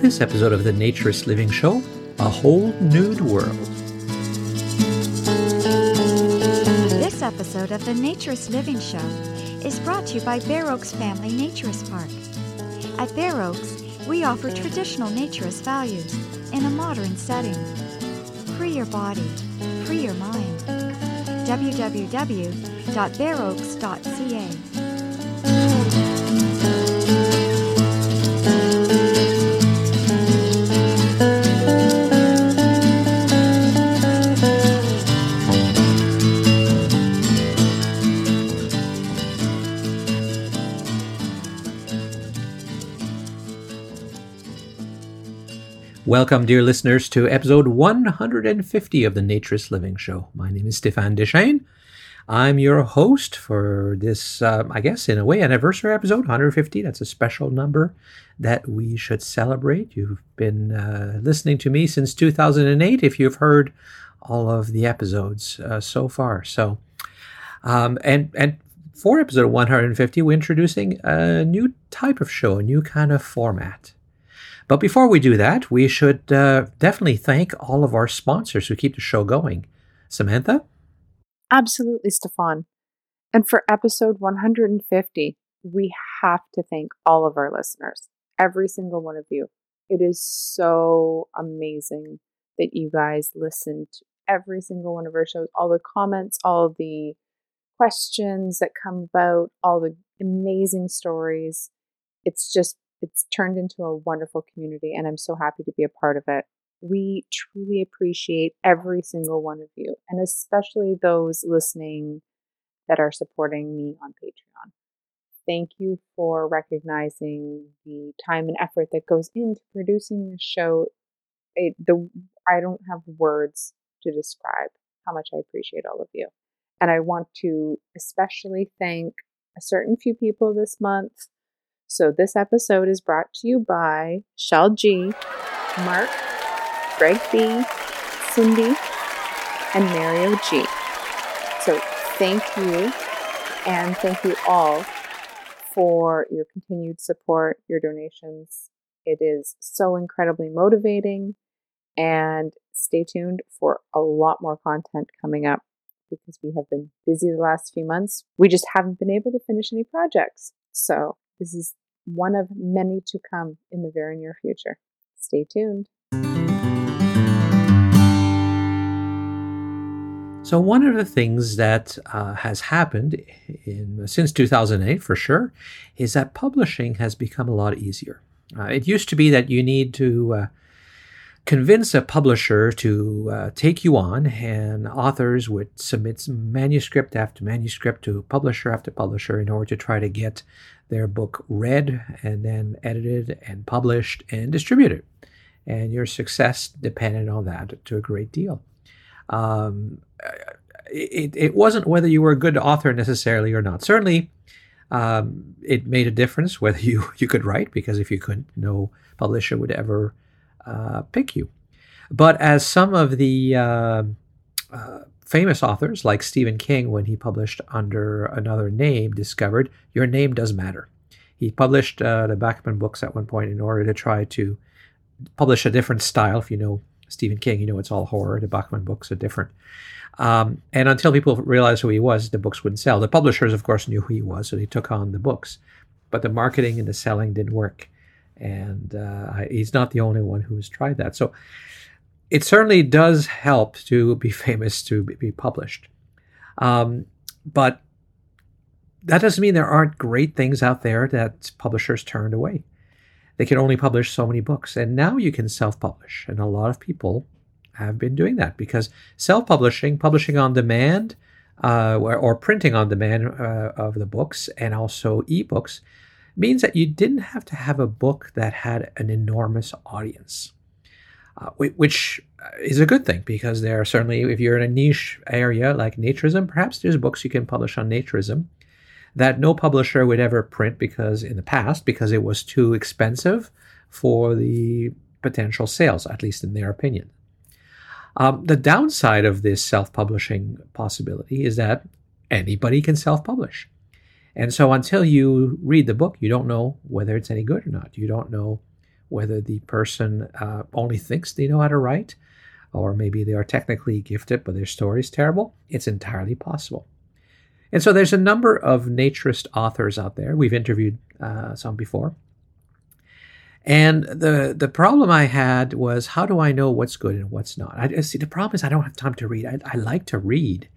This episode of the Naturist Living Show, a whole nude world. This episode of the Naturist Living Show is brought to you by Bare Oaks Family Naturist Park. At Bare Oaks, we offer traditional naturist values in a modern setting. Free your body, free your mind. www.bareoaks.ca. Welcome, dear listeners, to episode 150 of the Naturist Living Show. My name is Stéphane Deschênes. I'm your host for this, uh, I guess, in a way, anniversary episode 150. That's a special number that we should celebrate. You've been uh, listening to me since 2008 if you've heard all of the episodes uh, so far. So, um, and and for episode 150, we're introducing a new type of show, a new kind of format. But before we do that, we should uh, definitely thank all of our sponsors who keep the show going. Samantha? Absolutely, Stéphane. And for episode 150, we have to thank all of our listeners, every single one of you. It is so amazing that you guys listen to every single one of our shows, all the comments, all the questions that come about, all the amazing stories. It's just it's turned into a wonderful community, and I'm so happy to be a part of it. We truly appreciate every single one of you, and especially those listening that are supporting me on Patreon. Thank you for recognizing the time and effort that goes into producing this show. It, the I don't have words to describe how much I appreciate all of you. And I want to especially thank a certain few people this month so this episode is brought to you by Shell G, Mark, Greg B, Cindy, and Mario G. So thank you, and thank you all for your continued support, your donations. It is so incredibly motivating, and stay tuned for a lot more content coming up because we have been busy the last few months. We just haven't been able to finish any projects. So this is one of many to come in the very near future. Stay tuned. So one of the things that uh, has happened in, since 2008, for sure, is that publishing has become a lot easier. Uh, it used to be that you need to uh, convince a publisher to uh, take you on, and authors would submit manuscript after manuscript to publisher after publisher in order to try to get their book read and then edited and published and distributed. And your success depended on that to a great deal. Um, it, it wasn't whether you were a good author necessarily or not. Certainly, um, it made a difference whether you, you could write, because if you couldn't, no publisher would ever uh, pick you. But as some of the uh, uh, famous authors like Stephen King, when he published under another name, discovered your name does matter. He published uh, the Bachman books at one point in order to try to publish a different style. If you know Stephen King, you know it's all horror. The Bachman books are different. Um, and until people realized who he was, the books wouldn't sell. The publishers, of course, knew who he was, so they took on the books. But the marketing and the selling didn't work. And uh, he's not the only one who has tried that. So it certainly does help to be famous to be published. Um, but that doesn't mean there aren't great things out there that publishers turned away. They can only publish so many books. And now you can self publish. And a lot of people have been doing that because self publishing, publishing on demand, uh, or, printing on demand uh, of the books and also ebooks means that you didn't have to have a book that had an enormous audience uh, which is a good thing because there are certainly, if you're in a niche area like naturism, perhaps there's books you can publish on naturism that no publisher would ever print because in the past, because it was too expensive for the potential sales, at least in their opinion. Um, the downside of this self publishing possibility is that anybody can self publish. And so until you read the book, you don't know whether it's any good or not. You don't know whether the person uh, only thinks they know how to write, or maybe they are technically gifted, but their story is terrible. It's entirely possible. And so there's a number of naturist authors out there. We've interviewed uh, some before. And the the problem I had was how do I know what's good and what's not? I see the problem is I don't have time to read. I, I like to read,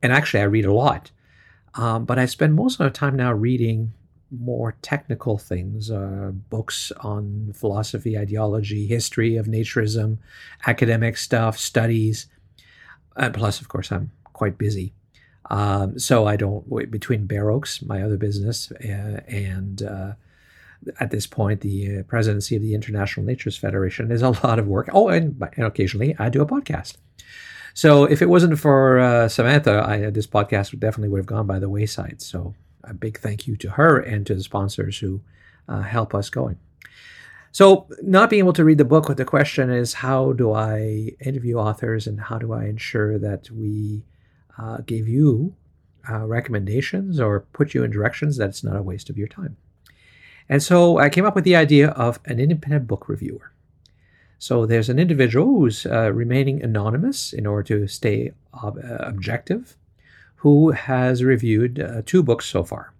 and actually I read a lot, um, but I spend most of my time now reading more technical things, uh, books on philosophy, ideology, history of naturism, academic stuff, studies. Uh, plus, of course, I'm quite busy. Um, so I don't, between Bare Oaks, my other business, uh, and uh, at this point, the uh, presidency of the International Naturist Federation is a lot of work. Oh, and, and occasionally I do a podcast. So if it wasn't for uh, Samantha, I, this podcast would definitely would have gone by the wayside. So a big thank you to her and to the sponsors who uh, help us going. So, not being able to read the book, but the question is how do I interview authors and how do I ensure that we uh, give you uh, recommendations or put you in directions that it's not a waste of your time? And so I came up with the idea of an independent book reviewer. So there's an individual who's uh, remaining anonymous in order to stay ob- uh, objective who has reviewed uh, two books so far.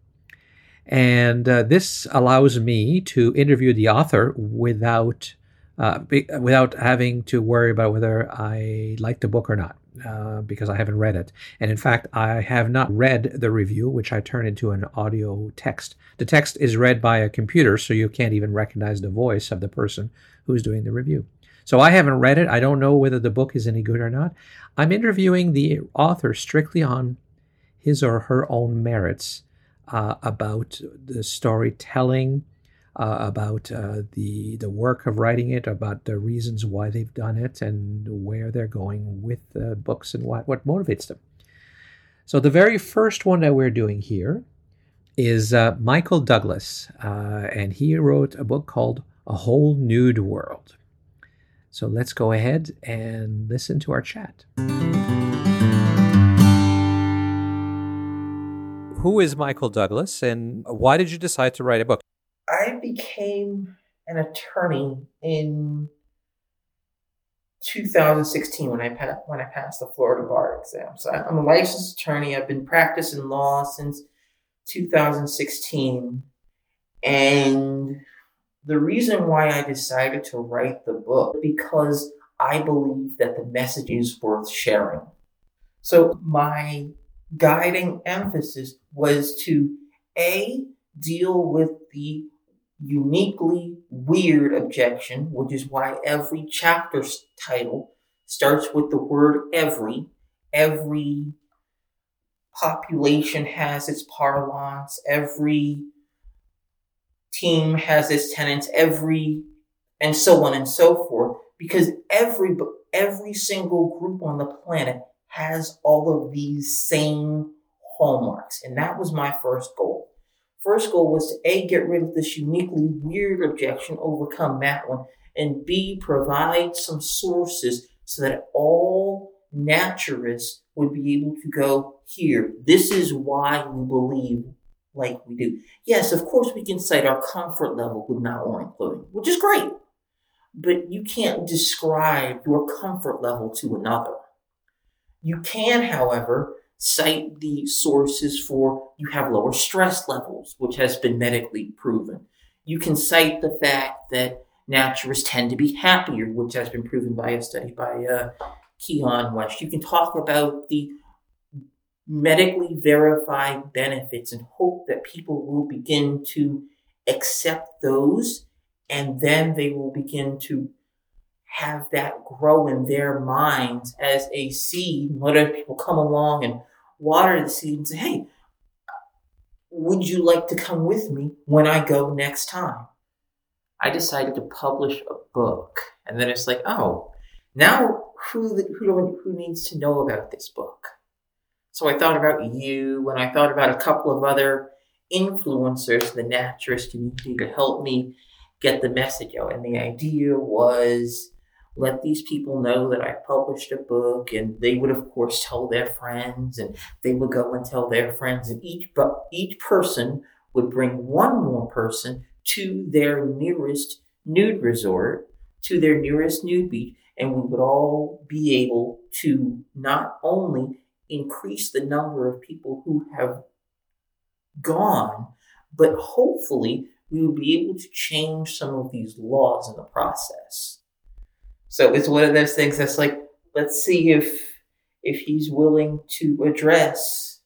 And uh, this allows me to interview the author without uh, be, without having to worry about whether I like the book or not, uh, because I haven't read it. And in fact, I have not read the review, which I turn into an audio text. The text is read by a computer, so you can't even recognize the voice of the person who's doing the review. So I haven't read it. I don't know whether the book is any good or not. I'm interviewing the author strictly on his or her own merits uh, about the storytelling, uh, about uh, the the work of writing it, about the reasons why they've done it, and where they're going with the books and what what motivates them. So the very first one that we're doing here is uh, Michael Douglas, uh, and he wrote a book called A Whole Nude World. So let's go ahead and listen to our chat. Who is Michael Douglas and why did you decide to write a book? I became an attorney in 2016 when I pa- when I passed the Florida bar exam. So I'm a licensed attorney. I've been practicing law since 2016, and the reason why I decided to write the book because I believe that the message is worth sharing. So my guiding emphasis was to A, deal with the uniquely weird objection, which is why every chapter title starts with the word every. Every population has its parlance, every team has its tenants, every, and so on and so forth, because every, every single group on the planet has all of these same hallmarks. And that was my first goal. First goal was to A, get rid of this uniquely weird objection, overcome that one, and B, provide some sources so that all naturists would be able to go here. This is why we believe like we do. Yes, of course, we can cite our comfort level with not wearing clothing, which is great. But you can't describe your comfort level to another. You can, however, cite the sources for you have lower stress levels, which has been medically proven. You can cite the fact that naturists tend to be happier, which has been proven by a study by uh, Keon West. You can talk about the medically verified benefits and hope that people will begin to accept those and then they will begin to have that grow in their minds as a seed. Let other people come along and water the seed and say, hey, would you like to come with me when I go next time? I decided to publish a book. And then it's like, oh, now who, who, who needs to know about this book? So I thought about you and I thought about a couple of other influencers in the naturist community to help me get the message out. And the idea was let these people know that I published a book and they would of course tell their friends and they would go and tell their friends and each but each person would bring one more person to their nearest nude resort to their nearest nude beach, and we would all be able to not only increase the number of people who have gone, but hopefully we would be able to change some of these laws in the process. So it's one of those things that's like, let's see if if he's willing to address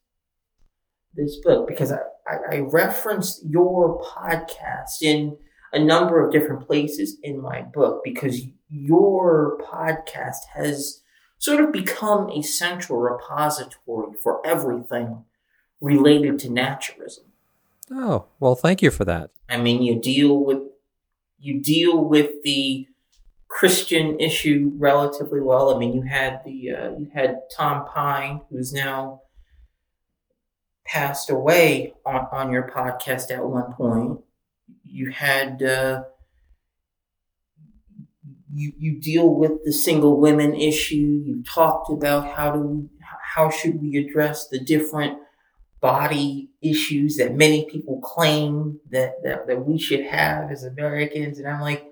this book because I, I, I referenced your podcast in a number of different places in my book because your podcast has sort of become a central repository for everything related to naturism. Oh, well, thank you for that. I mean, you deal with you deal with the Christian issue relatively well. I mean, you had the uh, you had Tom Pine, who's now passed away on, on your podcast at one point. You had uh, you you deal with the single women issue. You talked about how do how should we address the different body issues that many people claim that, that that we should have as Americans, and I'm like,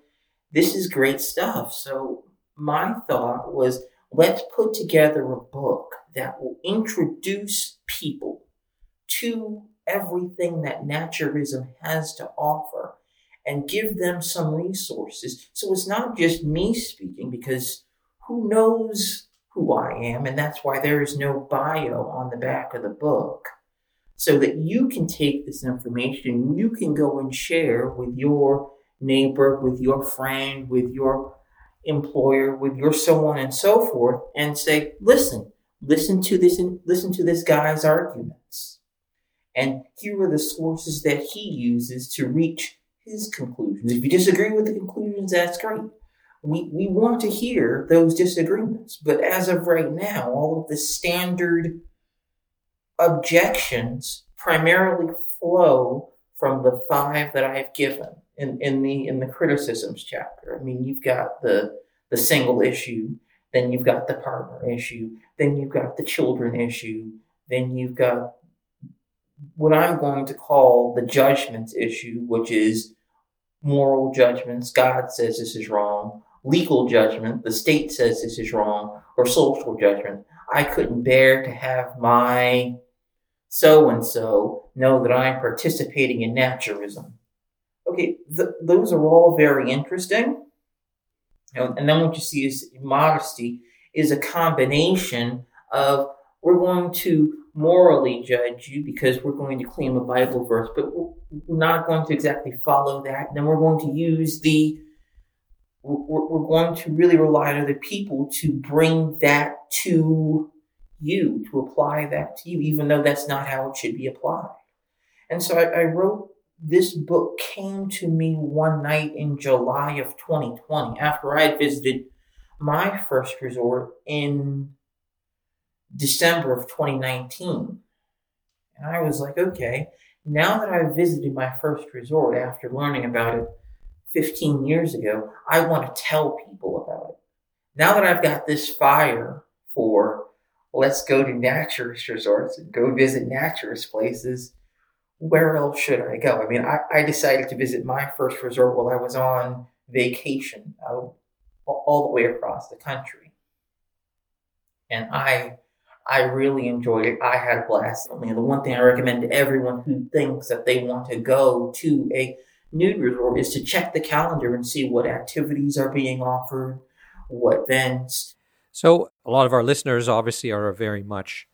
this is great stuff. So my thought was, let's put together a book that will introduce people to everything that naturism has to offer and give them some resources. So it's not just me speaking because who knows who I am, and that's why there is no bio on the back of the book. So that you can take this information, you can go and share with your neighbor, with your friend, with your employer, with your so on and so forth, and say, listen, listen to this, listen to this guy's arguments. And here are the sources that he uses to reach his conclusions. If you disagree with the conclusions, that's great. We, we want to hear those disagreements. But as of right now, all of the standard objections primarily flow from the five that I've given in, in the in the criticisms chapter. I mean, you've got the the single issue, then you've got the partner issue, then you've got the children issue, then you've got what I'm going to call the judgments issue, which is moral judgments. God says this is wrong. Legal judgment. The state says this is wrong. Or social judgment. I couldn't bear to have my so and so know that I'm participating in naturism. Okay, th- those are all very interesting. And then what you see is modesty is a combination of we're going to morally judge you because we're going to claim a Bible verse, but we're not going to exactly follow that. And then we're going to use the, we're, going to really rely on other people to bring that to you, to apply that to you, even though that's not how it should be applied. And so I, I wrote this book came to me one night in July of 2020 after I had visited my first resort in December of 2019. And I was like, okay, now that I've visited my first resort after learning about it 15 years ago, I want to tell people about it. Now that I've got this fire for let's go to naturist resorts and go visit naturist places, where else should I go? I mean, I, I decided to visit my first resort while I was on vacation out, all the way across the country. And I I really enjoyed it. I had a blast. I mean, the one thing I recommend to everyone who thinks that they want to go to a nude resort is to check the calendar and see what activities are being offered, what events. So, a lot of our listeners obviously are very much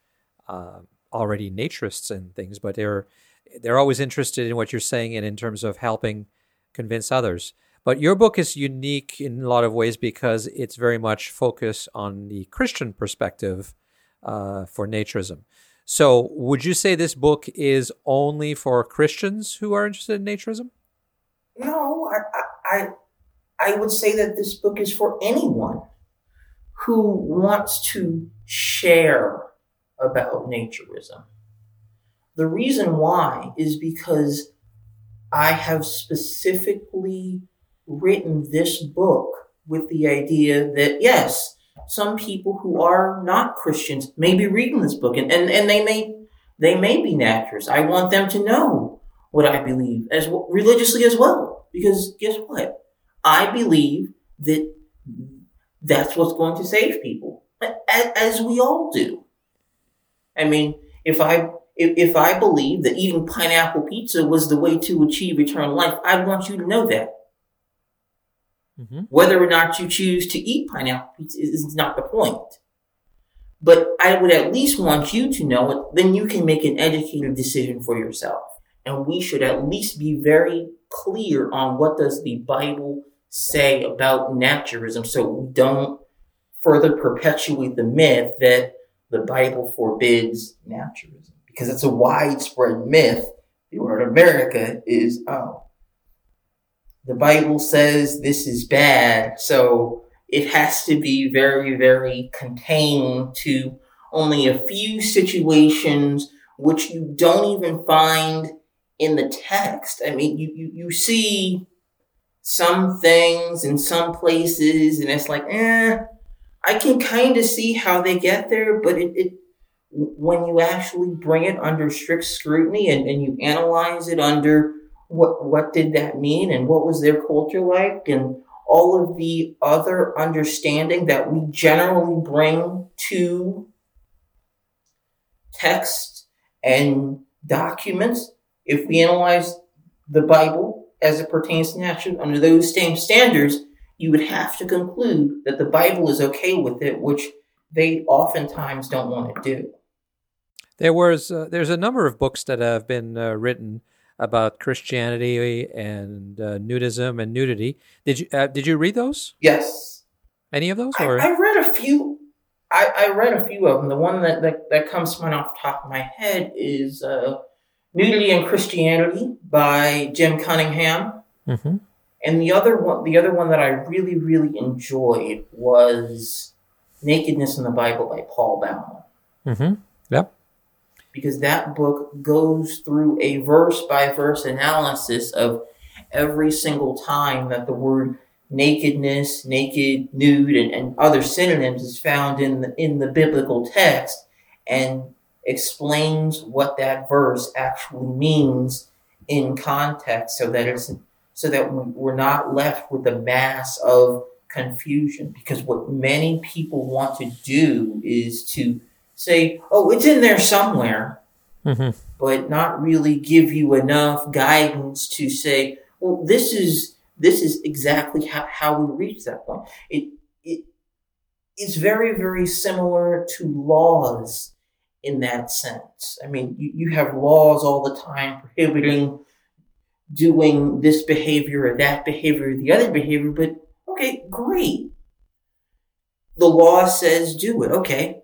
uh, already naturists and things, but they're they're always interested in what you're saying and in terms of helping convince others. But your book is unique in a lot of ways because it's very much focused on the Christian perspective uh, for naturism. So, would you say this book is only for Christians who are interested in naturism? No, I, I, I would say that this book is for anyone who wants to share about naturism. The reason why is because I have specifically written this book with the idea that yes, some people who are not Christians may be reading this book and, and, and they may they may be naturalists. I want them to know what I believe as religiously as well. Because guess what? I believe that that's what's going to save people, as we all do. I mean, if I if, if I believe that eating pineapple pizza was the way to achieve eternal life, I want you to know that. Mm-hmm. Whether or not you choose to eat pineapple pizza is not the point. But I would at least want you to know it, then you can make an educated decision for yourself. And we should at least be very clear on what does the Bible say about naturism so we don't further perpetuate the myth that the Bible forbids naturism. Because it's a widespread myth. The word America is, oh, the Bible says this is bad, so it has to be very, very contained to only a few situations which you don't even find in the text. I mean, you, you, you see some things in some places and it's like, eh, I can kind of see how they get there, but it, it, when you actually bring it under strict scrutiny and, and you analyze it under what what did that mean and what was their culture like and all of the other understanding that we generally bring to text and documents if we analyze the bible as it pertains to nature under those same standards you would have to conclude that the bible is okay with it which they oftentimes don't want to do there was uh, there's a number of books that have been uh, written about Christianity and uh, nudism and nudity. Did you uh, did you read those? Yes. Any of those? Or? I, I read a few. I, I, read a few of them. The one that, that, that comes to mind off the top of my head is uh, Nudity and Christianity by Jim Cunningham. Mm-hmm. And the other one, the other one that I really, really enjoyed was Nakedness in the Bible by Paul Bowman. Mm-hmm. Yep because that book goes through a verse by verse analysis of every single time that the word nakedness, naked, nude, and, and other synonyms is found in the, in the biblical text and explains what that verse actually means in context so that it's so that we're not left with a mass of confusion because what many people want to do is to say, oh, it's in there somewhere, mm-hmm. but not really give you enough guidance to say, well, this is this is exactly how, how we reach that point. It it is very very similar to laws in that sense. I mean, you, you have laws all the time prohibiting doing this behavior or that behavior or the other behavior, but okay, great. The law says do it. Okay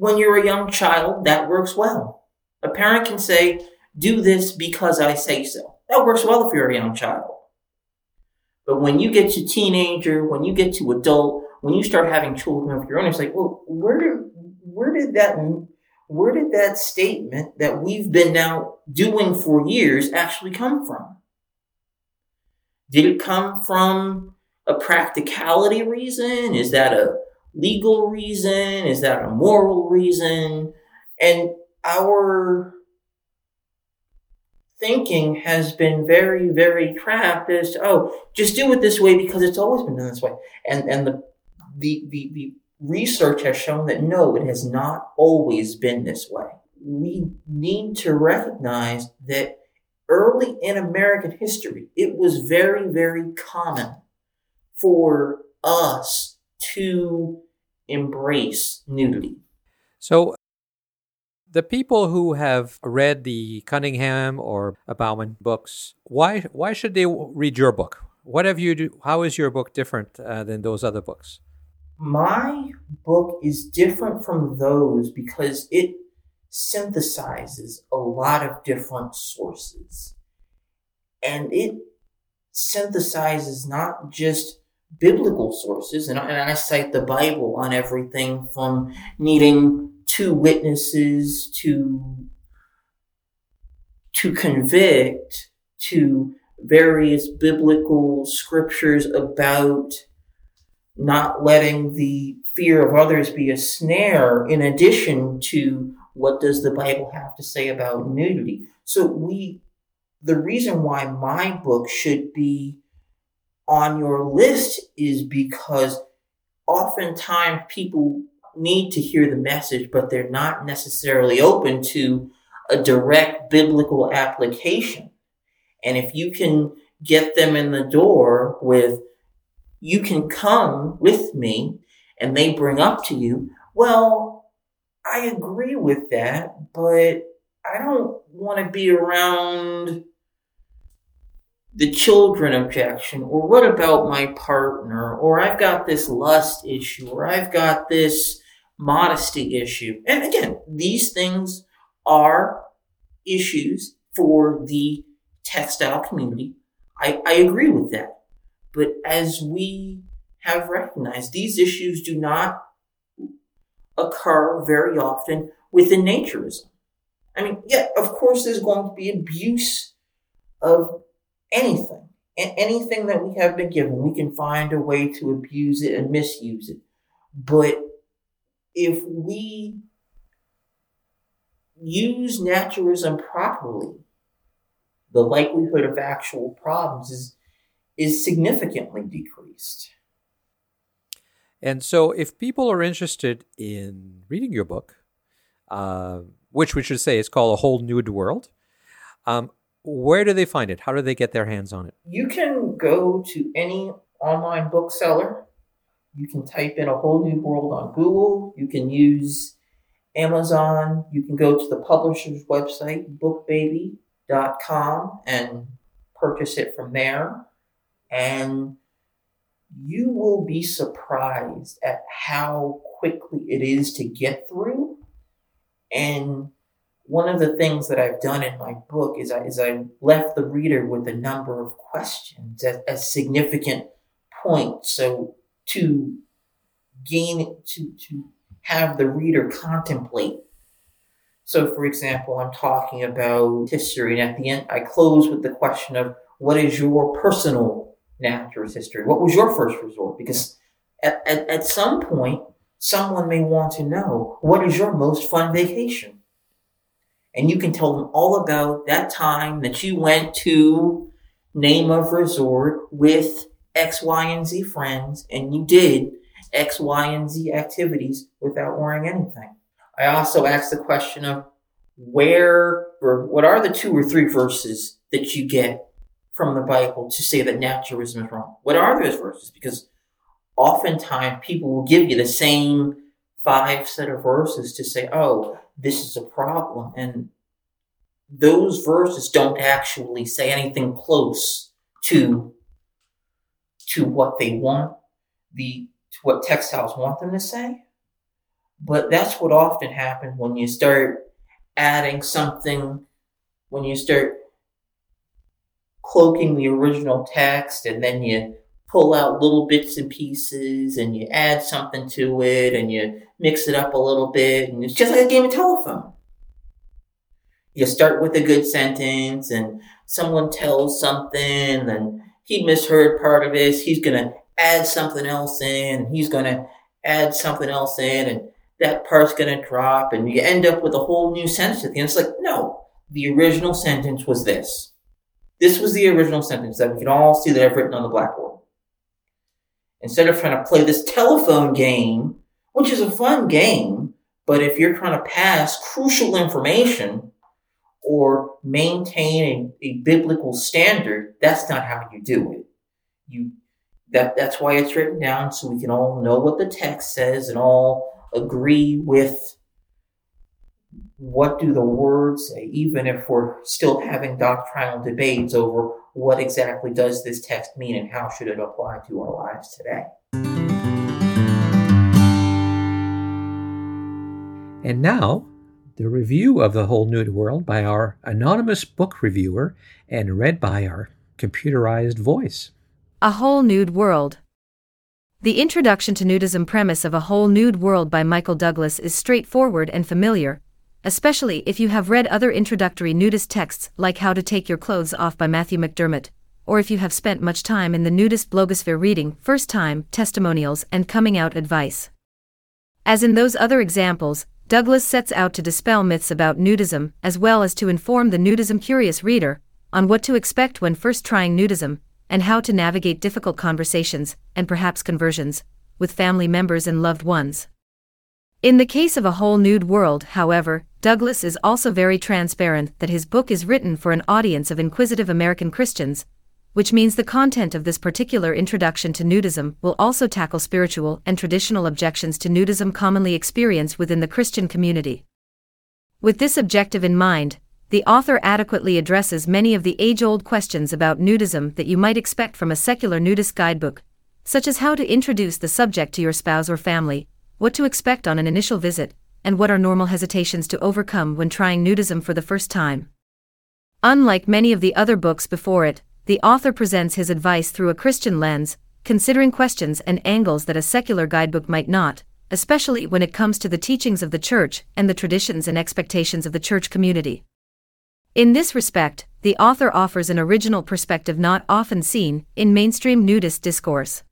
when you're a young child, that works well. A parent can say, do this because I say so. That works well if you're a young child. But when you get to teenager, when you get to adult, when you start having children of your own, it's like, well, where did, where did that, where did that statement that we've been now doing for years actually come from? Did it come from a practicality reason? Is that a legal reason? Is that a moral reason? And our thinking has been very, very trapped as to, oh, just do it this way because it's always been done this way. And, and the, the, the, the research has shown that no, it has not always been this way. We need to recognize that early in American history, it was very, very common for us to embrace nudity. So, the people who have read the Cunningham or Bowman books, why why should they read your book? What have you do? How is your book different uh, than those other books? My book is different from those because it synthesizes a lot of different sources, and it synthesizes not just biblical sources, and I, and I cite the Bible on everything from needing two witnesses to to convict to various biblical scriptures about not letting the fear of others be a snare in addition to what does the bible have to say about nudity. So we the reason why my book should be on your list is because oftentimes people need to hear the message, but they're not necessarily open to a direct biblical application. And if you can get them in the door with, you can come with me and they bring up to you, well, I agree with that, but I don't want to be around the children objection, or what about my partner, or I've got this lust issue, or I've got this modesty issue. And again, these things are issues for the textile community. I, I agree with that. But as we have recognized, these issues do not occur very often within naturism. I mean, yeah, of course, there's going to be abuse of anything. Anything that we have been given, we can find a way to abuse it and misuse it. But if we use naturalism properly, the likelihood of actual problems is is significantly decreased. And so, if people are interested in reading your book, uh, which we should say is called A Whole Nude World, um, where do they find it? How do they get their hands on it? You can go to any online bookseller. You can type in A Whole New World on Google. You can use Amazon. You can go to the publisher's website, bookbaby.com, and purchase it from there. And you will be surprised at how quickly it is to get through. And one of the things that I've done in my book is I, is I left the reader with a number of questions at, a significant point. So to gain, to, to have the reader contemplate. So for example, I'm talking about history and at the end, I close with the question of what is your personal naturalist history? What was your first resort? Because at, at, at some point, someone may want to know what is your most fun vacation? And you can tell them all about that time that you went to name of resort with X, Y, and Z friends and you did X, Y, and Z activities without wearing anything. I also asked the question of where or what are the two or three verses that you get from the Bible to say that naturalism is wrong? What are those verses? Because oftentimes people will give you the same five set of verses to say, oh, this is a problem. And those verses don't actually say anything close to, to what they want, the, to what textiles want them to say. But that's what often happens when you start adding something, when you start cloaking the original text and then you pull out little bits and pieces and you add something to it and you mix it up a little bit and it's just like a game of telephone. You start with a good sentence and someone tells something and he misheard part of it. He's going to add something else in. He's going to add something else in and that part's going to drop and you end up with a whole new sentence end. It's like, no, the original sentence was this. This was the original sentence that we can all see that I've written on the blackboard. Instead of trying to play this telephone game, which is a fun game, but if you're trying to pass crucial information or maintain a, a biblical standard, that's not how you do it. You that that's why it's written down so we can all know what the text says and all agree with what do the words say, even if we're still having doctrinal debates over what exactly does this text mean and how should it apply to our lives today. And now, the review of The Whole Nude World by our anonymous book reviewer and read by our computerized voice. A Whole Nude World. The introduction to nudism premise of A Whole Nude World by Michael Douglas is straightforward and familiar, especially if you have read other introductory nudist texts like How to Take Your Clothes Off by Matthew McDermott, or if you have spent much time in the nudist blogosphere reading first time testimonials and coming out advice. As in those other examples, Douglas sets out to dispel myths about nudism as well as to inform the nudism curious reader on what to expect when first trying nudism, and how to navigate difficult conversations, and perhaps conversions, with family members and loved ones. In the case of A Whole Nude World, however, Douglas is also very transparent that his book is written for an audience of inquisitive American Christians, which means the content of this particular introduction to nudism will also tackle spiritual and traditional objections to nudism commonly experienced within the Christian community. With this objective in mind, the author adequately addresses many of the age old questions about nudism that you might expect from a secular nudist guidebook, such as how to introduce the subject to your spouse or family, what to expect on an initial visit, and what are normal hesitations to overcome when trying nudism for the first time. Unlike many of the other books before it, the author presents his advice through a Christian lens, considering questions and angles that a secular guidebook might not, especially when it comes to the teachings of the Church and the traditions and expectations of the Church community. In this respect, the author offers an original perspective not often seen in mainstream nudist discourse.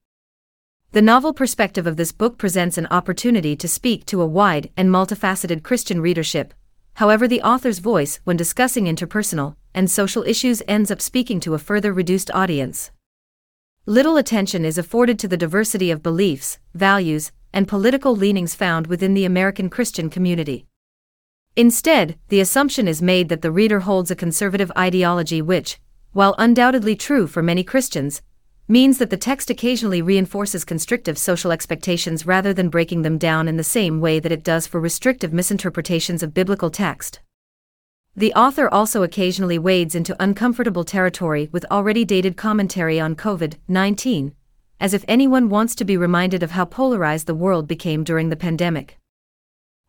The novel perspective of this book presents an opportunity to speak to a wide and multifaceted Christian readership. However, the author's voice, when discussing interpersonal and social issues, ends up speaking to a further reduced audience. Little attention is afforded to the diversity of beliefs, values, and political leanings found within the American Christian community. Instead, the assumption is made that the reader holds a conservative ideology which, while undoubtedly true for many Christians, means that the text occasionally reinforces constrictive social expectations rather than breaking them down in the same way that it does for restrictive misinterpretations of biblical text. The author also occasionally wades into uncomfortable territory with already dated commentary on COVID 19, as if anyone wants to be reminded of how polarized the world became during the pandemic.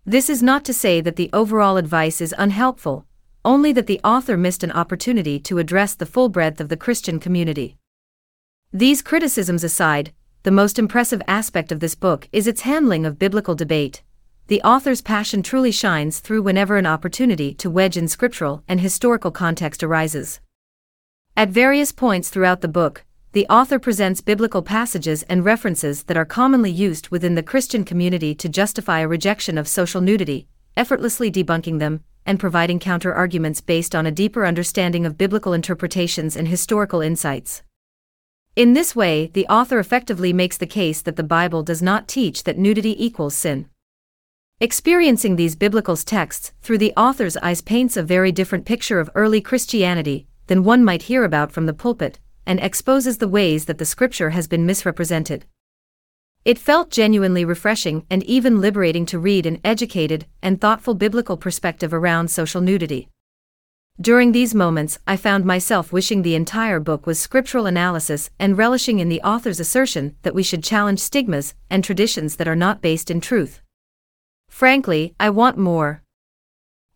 This is not to say that the overall advice is unhelpful, only that the author missed an opportunity to address the full breadth of the Christian community. These criticisms aside, the most impressive aspect of this book is its handling of biblical debate. The author's passion truly shines through whenever an opportunity to wedge in scriptural and historical context arises. At various points throughout the book, the author presents biblical passages and references that are commonly used within the Christian community to justify a rejection of social nudity, effortlessly debunking them, and providing counter arguments based on a deeper understanding of biblical interpretations and historical insights. In this way, the author effectively makes the case that the Bible does not teach that nudity equals sin. Experiencing these biblical texts through the author's eyes paints a very different picture of early Christianity than one might hear about from the pulpit, and exposes the ways that the scripture has been misrepresented. It felt genuinely refreshing and even liberating to read an educated and thoughtful biblical perspective around social nudity. During these moments, I found myself wishing the entire book was scriptural analysis and relishing in the author's assertion that we should challenge stigmas and traditions that are not based in truth. Frankly, I want more.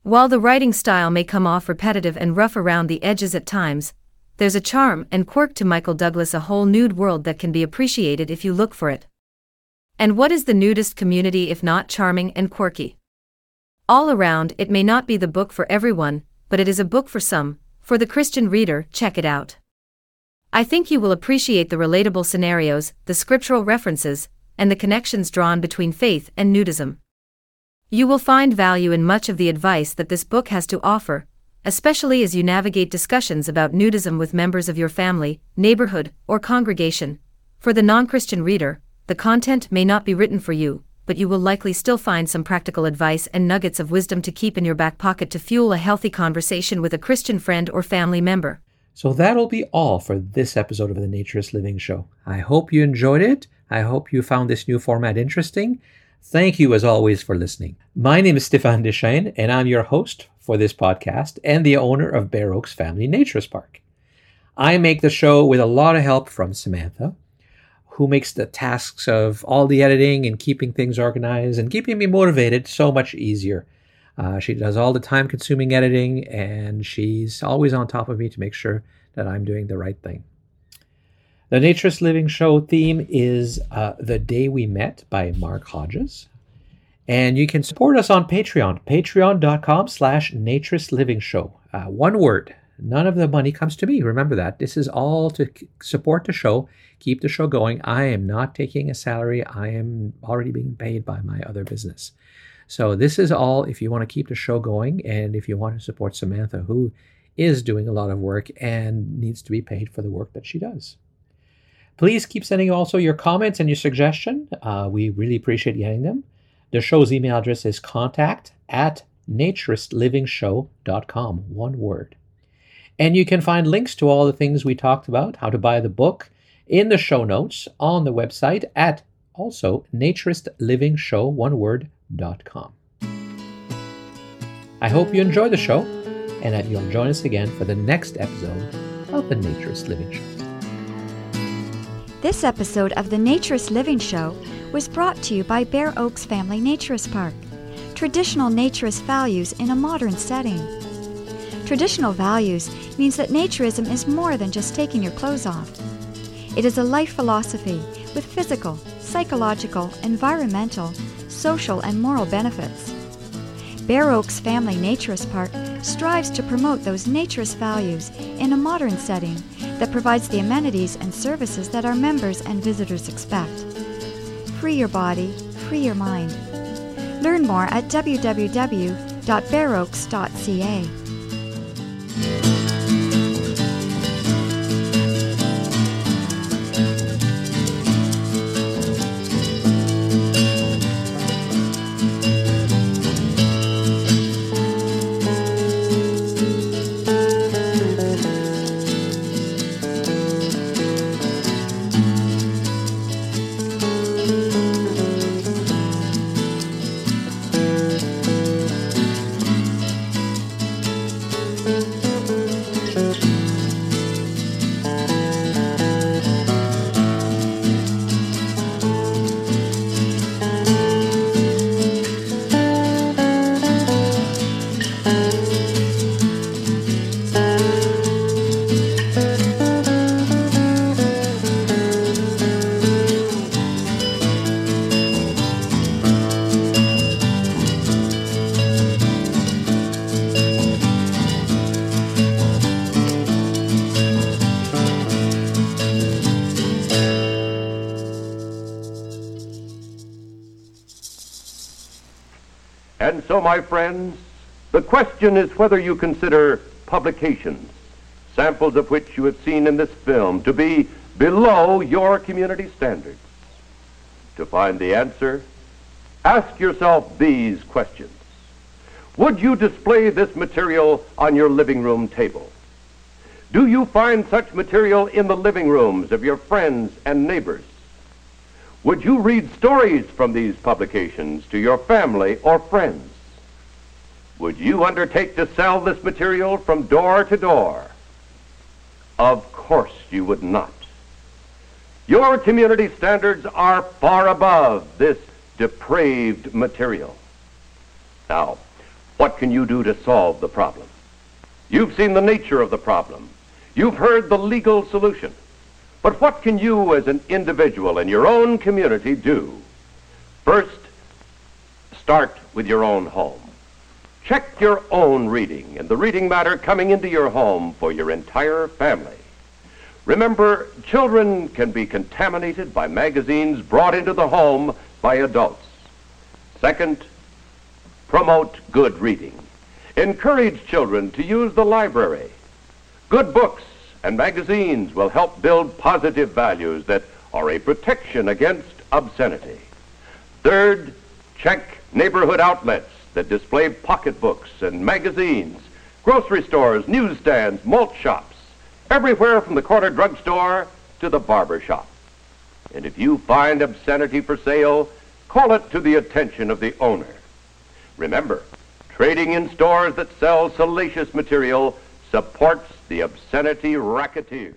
While the writing style may come off repetitive and rough around the edges at times, there's a charm and quirk to Michael Douglas, a whole nude world that can be appreciated if you look for it. And what is the nudist community if not charming and quirky? All around, it may not be the book for everyone, but it is a book for some. For the Christian reader, check it out. I think you will appreciate the relatable scenarios, the scriptural references, and the connections drawn between faith and nudism. You will find value in much of the advice that this book has to offer, especially as you navigate discussions about nudism with members of your family, neighborhood, or congregation. For the non Christian reader, the content may not be written for you, but you will likely still find some practical advice and nuggets of wisdom to keep in your back pocket to fuel a healthy conversation with a Christian friend or family member. So that'll be all for this episode of the Naturist Living Show. I hope you enjoyed it. I hope you found this new format interesting. Thank you, as always, for listening. My name is Stéphane Deschênes, and I'm your host for this podcast and the owner of Bare Oaks Family Naturist Park. I make the show with a lot of help from Samantha, who makes the tasks of all the editing and keeping things organized and keeping me motivated so much easier. Uh, she does all the time consuming editing and she's always on top of me to make sure that I'm doing the right thing. The Naturist Living Show theme is uh, The Day We Met by Mark Hodges. And you can support us on Patreon, patreon.com slash Naturist Living Show. Uh, one word, None of the money comes to me. Remember that. This is all to support the show, keep the show going. I am not taking a salary. I am already being paid by my other business. So this is all if you want to keep the show going and if you want to support Samantha, who is doing a lot of work and needs to be paid for the work that she does. Please keep sending also your comments and your suggestion. Uh, we really appreciate getting them. The show's email address is contact at naturistlivingshow.com, one word. And you can find links to all the things we talked about, how to buy the book, in the show notes on the website at also naturistlivingShow, one word.com. I hope you enjoy the show and that you'll join us again for the next episode of the Naturist Living Show. This episode of the Naturist Living Show was brought to you by Bare Oaks Family Naturist Park. Traditional naturist values in a modern setting. Traditional values means that naturism is more than just taking your clothes off. It is a life philosophy with physical, psychological, environmental, social, and moral benefits. Bare Oaks Family Naturist Park strives to promote those naturist values in a modern setting that provides the amenities and services that our members and visitors expect. Free your body, free your mind. Learn more at www.bareoaks.ca. so, my friends, the question is whether you consider publications, samples of which you have seen in this film, to be below your community standards. To find the answer, ask yourself these questions. Would you display this material on your living room table? Do you find such material in the living rooms of your friends and neighbors? Would you read stories from these publications to your family or friends? Would you undertake to sell this material from door to door? Of course you would not. Your community standards are far above this depraved material. Now, what can you do to solve the problem? You've seen the nature of the problem. You've heard the legal solution. But what can you as an individual in your own community do? First, start with your own home. Check your own reading and the reading matter coming into your home for your entire family. Remember, children can be contaminated by magazines brought into the home by adults. Second, promote good reading. Encourage children to use the library. Good books and magazines will help build positive values that are a protection against obscenity. Third, check neighborhood outlets that display pocketbooks and magazines, grocery stores, newsstands, malt shops, everywhere from the corner drugstore to the barber shop. And if you find obscenity for sale, call it to the attention of the owner. Remember, trading in stores that sell salacious material supports the obscenity racketeer.